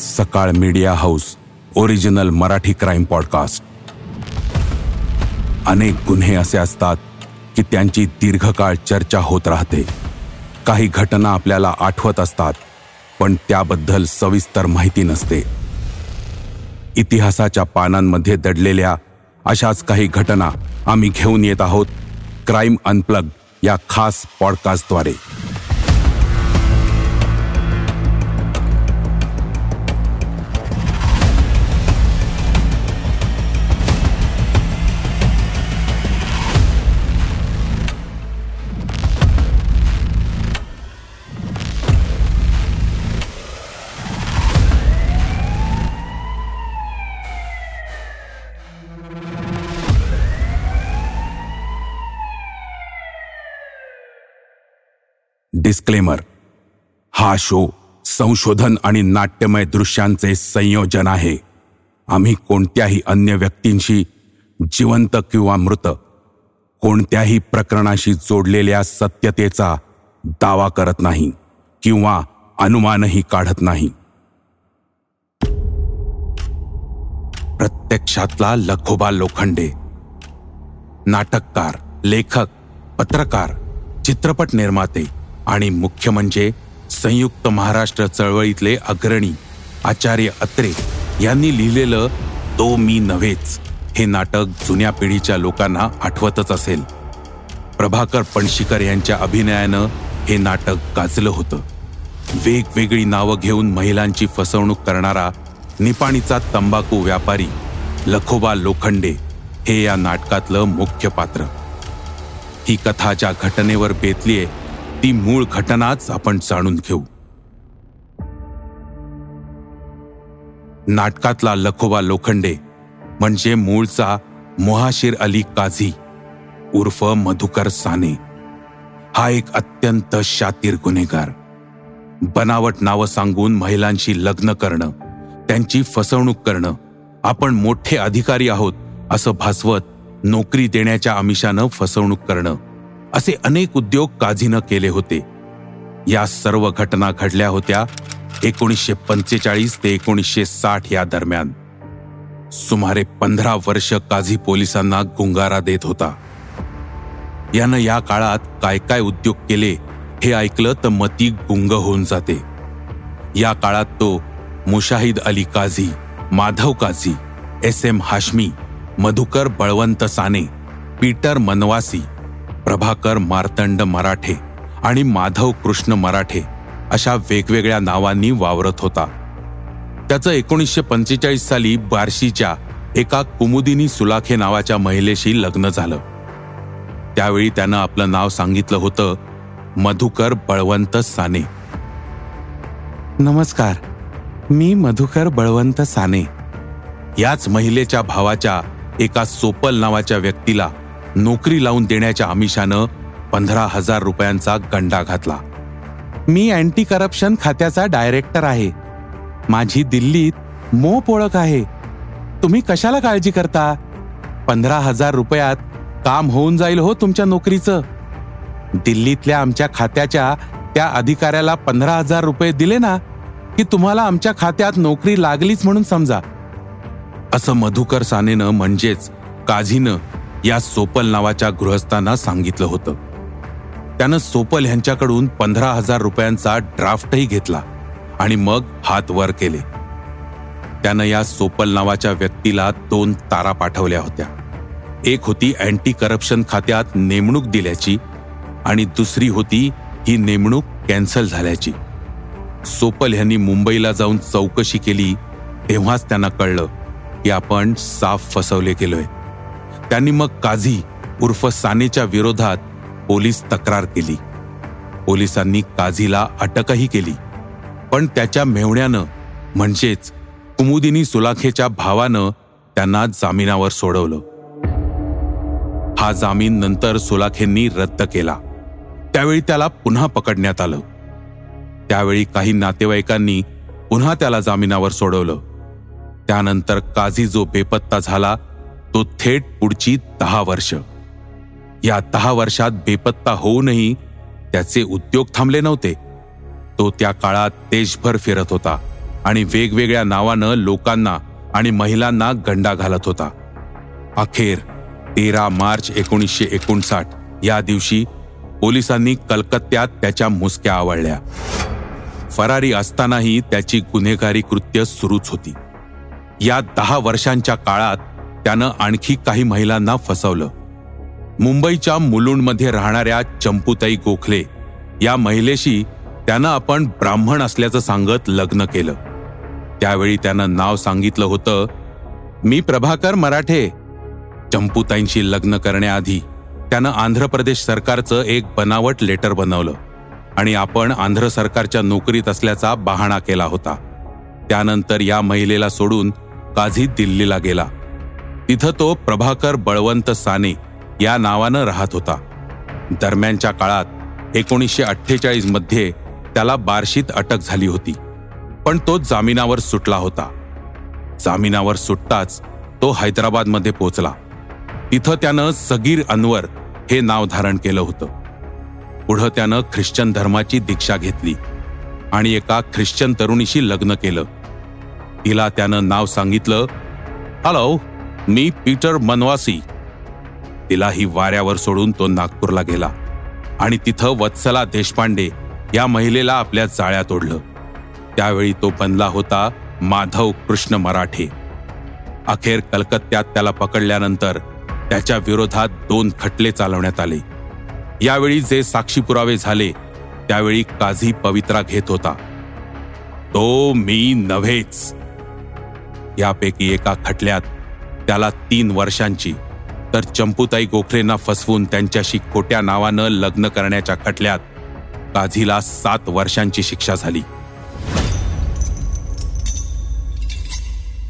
Sakal media house original Marathi crime podcast. अनेक गुन्हे असे असतात की त्यांची दीर्घकाळ चर्चा होत राहते. काही घटना आपल्याला आठवत असतात पण त्याबद्दल सविस्तर माहिती नसते. इतिहासाच्या पानांमध्ये दडलेल्या अशाच काही घटना आम्ही घेऊन येत आहोत क्राईम अनप्लग या खास पॉडकास्टद्वारे. डिस्क्लेमर हा शो संशोधन आणि नाट्यमय दृश्यांचे संयोजन आहे. आम्ही कोणत्याही अन्य व्यक्तींशी जिवंत किंवा मृत कोणत्याही प्रकरणाशी जोडलेल्या सत्यतेचा दावा करत नाही किंवा अनुमानही काढत नाही. प्रत्यक्षातला लखोबा लोखंडे नाटककार लेखक पत्रकार चित्रपट निर्माते आणि मुख्य म्हणजे संयुक्त महाराष्ट्र चळवळीतले अग्रणी आचार्य अत्रे यांनी लिहिलेलं तो मी नव्हेच हे नाटक जुन्या पिढीच्या लोकांना आठवतच असेल. प्रभाकर पणशीकर यांच्या अभिनयानं हे नाटक गाजलं होतं. वेगवेगळी नावं घेऊन महिलांची फसवणूक करणारा निपाणीचा तंबाखू व्यापारी लखोबा लोखंडे हे या नाटकातलं मुख्य पात्र. ही कथा ज्या घटनेवर बेतलीये ती मूळ घटनाच आपण जाणून घेऊ. नाटकातला लखोबा लोखंडे म्हणजे मूळचा मोहाशीर अली काझी उर्फ मधुकर साने. हा एक अत्यंत शातीर गुन्हेगार. बनावट नावं सांगून महिलांशी लग्न करणं त्यांची फसवणूक करणं आपण मोठे अधिकारी आहोत असं भासवत नोकरी देण्याच्या आमिषानं फसवणूक करणं असे अनेक उद्योग काझीनं केले होते. या सर्व घटना घडल्या होत्या एकोणीसशे पंचेचाळीस ते एकोणीसशे साठ या दरम्यान. सुमारे पंधरा वर्ष काझी पोलिसांना गुंगारा देत होता. यानं या काळात काय काय उद्योग केले हे ऐकलं तर मती गुंग होऊन जाते. या काळात तो Mushahid Ali Kazi Madhav Kazi S M Hashmi Madhukar Balwant Sane Peter Manvasi Prabhakar Martand Marathe आणि माधव कृष्ण मराठे अशा वेगवेगळ्या नावांनी वावरत होता. त्याचं एकोणीसशे पंचेचाळीस साली बार्शीच्या एका कुमुदिनी सुलाखे नावाच्या महिलेशी लग्न झालं. त्यावेळी त्यानं आपलं नाव सांगितलं होतं मधुकर बळवंत साने. नमस्कार मी मधुकर बळवंत साने. याच महिलेच्या भावाच्या एका सोपल नावाच्या व्यक्तीला नोकरी लावून देण्याच्या आमिषानं पंधरा हजार रुपयांचा गंडा घातला. मी अँटी करप्शन खात्याचा डायरेक्टर आहे. माझी दिल्लीत मोप ओळख आहे. तुम्ही कशाला काळजी करता? पंधरा हजार रुपयात काम होऊन जाईल हो तुमच्या नोकरीचं. दिल्लीतल्या आमच्या खात्याच्या त्या अधिकाऱ्याला पंधरा हजार रुपये दिले ना की तुम्हाला आमच्या खात्यात नोकरी लागलीच म्हणून समजा. असं मधुकर सानेनं म्हणजेच काझीनं या सोपल नावाच्या गृहस्थांना सांगितलं होतं. त्यानं सोपल यांच्याकडून पंधरा हजार रुपयांचा ड्राफ्टही घेतला आणि मग हात वर केले. त्यानं या सोपल नावाच्या व्यक्तीला दोन तारा पाठवल्या होत्या. एक होती अँटी करप्शन खात्यात नेमणूक दिल्याची आणि दुसरी होती ही नेमणूक कॅन्सल झाल्याची. सोपल यांनी मुंबईला जाऊन चौकशी केली तेव्हाच त्यांना कळलं की आपण साफ फसवले गेलोय. त्यांनी मग काझी उर्फ सानेच्या विरोधात पोलीस तक्रार केली. पोलिसांनी काझीला अटकही केली. पण त्याच्या मेवण्यानं म्हणजेच कुमुदिनी सुलाखेच्या भावानं त्यांना जामिनावर सोडवलं. हा जामीन नंतर सुलाखेंनी रद्द केला. त्यावेळी त्याला पुन्हा पकडण्यात आलं. त्यावेळी काही नातेवाईकांनी पुन्हा त्याला जामिनावर सोडवलं. त्यानंतर काझी जो बेपत्ता झाला तो थेट पुढची दहा वर्ष. या दहा वर्षात बेपत्ता होऊनही त्याचे उद्योग थांबले नव्हते. तो त्या काळात देशभर फिरत होता आणि वेगवेगळ्या नावानं लोकांना आणि महिलांना गंडा घालत होता. अखेर तेरा मार्च एकोणीसशे एकोणसाठ या दिवशी पोलिसांनी कलकत्त्यात त्याच्या मुसक्या आवळल्या. फरारी असतानाही त्याची गुन्हेगारी कृत्य सुरूच होती. या दहा वर्षांच्या काळात त्यानं आणखी काही महिलांना फसवलं. मुंबईच्या मुलुंडमध्ये राहणाऱ्या चंपूताई गोखले या महिलेशी त्यानं आपण ब्राह्मण असल्याचं सांगत लग्न केलं. त्यावेळी त्यानं नाव सांगितलं होतं मी प्रभाकर मराठे. चंपूताईंशी लग्न करण्याआधी त्यानं आंध्र प्रदेश सरकारचं एक बनावट लेटर बनवलं आणि आपण आंध्र सरकारच्या नोकरीत असल्याचा बहाणा केला होता. त्यानंतर या महिलेला सोडून काझी दिल्लीला गेला. तिथं तो प्रभाकर बळवंत साने या नावानं राहत होता. दरम्यानच्या काळात एकोणीसशे अठ्ठेचाळीसमध्ये त्याला बार्शीत अटक झाली होती. पण तो जामिनावर सुटला होता. जामिनावर सुटताच तो हैदराबादमध्ये पोचला. तिथं त्यानं सगीर अनवर हे नाव धारण केलं होतं. पुढं त्यानं ख्रिश्चन धर्माची दीक्षा घेतली आणि एका ख्रिश्चन तरुणीशी लग्न केलं. तिला त्यानं नाव सांगितलं हॅलो मी पीटर मनवासी. तिलाही वाऱ्यावर सोडून तो नागपूरला गेला आणि तिथं वत्सला देशपांडे या महिलेला आपल्या जाळ्यात ओढलं. त्यावेळी तो बनला होता माधव कृष्ण मराठे. अखेर कलकत्त्यात त्याला पकडल्यानंतर त्याच्या विरोधात दोन खटले चालवण्यात आले. यावेळी जे साक्षी पुरावे झाले त्यावेळी काझी पवित्रा घेत होता. तो मी नव्हेच. यापैकी एका खटल्यात त्याला तीन वर्षांची. तर चंपूताई गोखलेंना फसवून त्यांच्याशी खोट्या नावानं लग्न करण्याच्या खटल्यात काझीला सात वर्षांची शिक्षा झाली.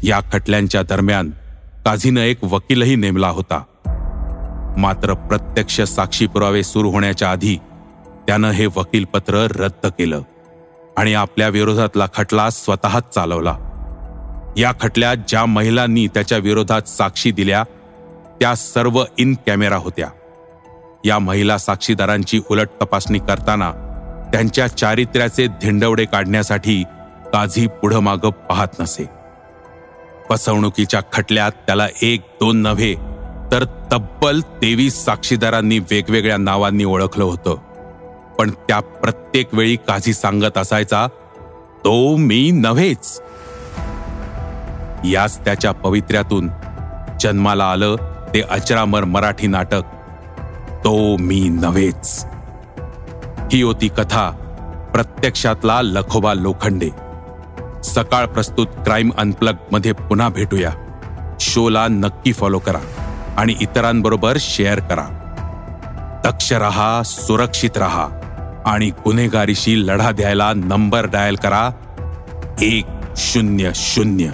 या खटल्यांच्या दरम्यान काझीनं एक वकीलही नेमला होता. मात्र प्रत्यक्ष साक्षी पुरावे सुरू होण्याच्या आधी त्यानं हे वकीलपत्र रद्द केलं आणि आपल्या विरोधातला खटला स्वतःच चालवला. या खटल्यात ज्या महिलांनी त्याच्या विरोधात साक्षी दिल्या त्या सर्व इन कॅमेरा होत्या. या महिला साक्षीदारांची उलट तपासणी करताना त्यांच्या चारित्र्याचे धिंडवडे काढण्यासाठी काझी पुढं मागं पाहत नसे. फसवणुकीच्या खटल्यात त्याला एक दोन नव्हे तर तब्बल तेवीस साक्षीदारांनी वेगवेगळ्या नावांनी ओळखलं होतं. पण त्या प्रत्येक वेळी काझी सांगत असायचा तो मी नव्हेच. याच त्याच्या पवित्र्यातून जन्माला आलं ते अचरामर मराठी नाटक. तो मी नव्हेच. ही होती कथा प्रत्यक्षातला लखोबा लोखंडे. सकाळ प्रस्तुत क्राईम अनप्लगमध्ये पुन्हा भेटूया. शोला नक्की फॉलो करा आणि इतरांबरोबर शेअर करा. दक्ष रहा सुरक्षित रहा आणि गुन्हेगारीशी लढा द्यायला नंबर डायल करा एक शून्य शून्य.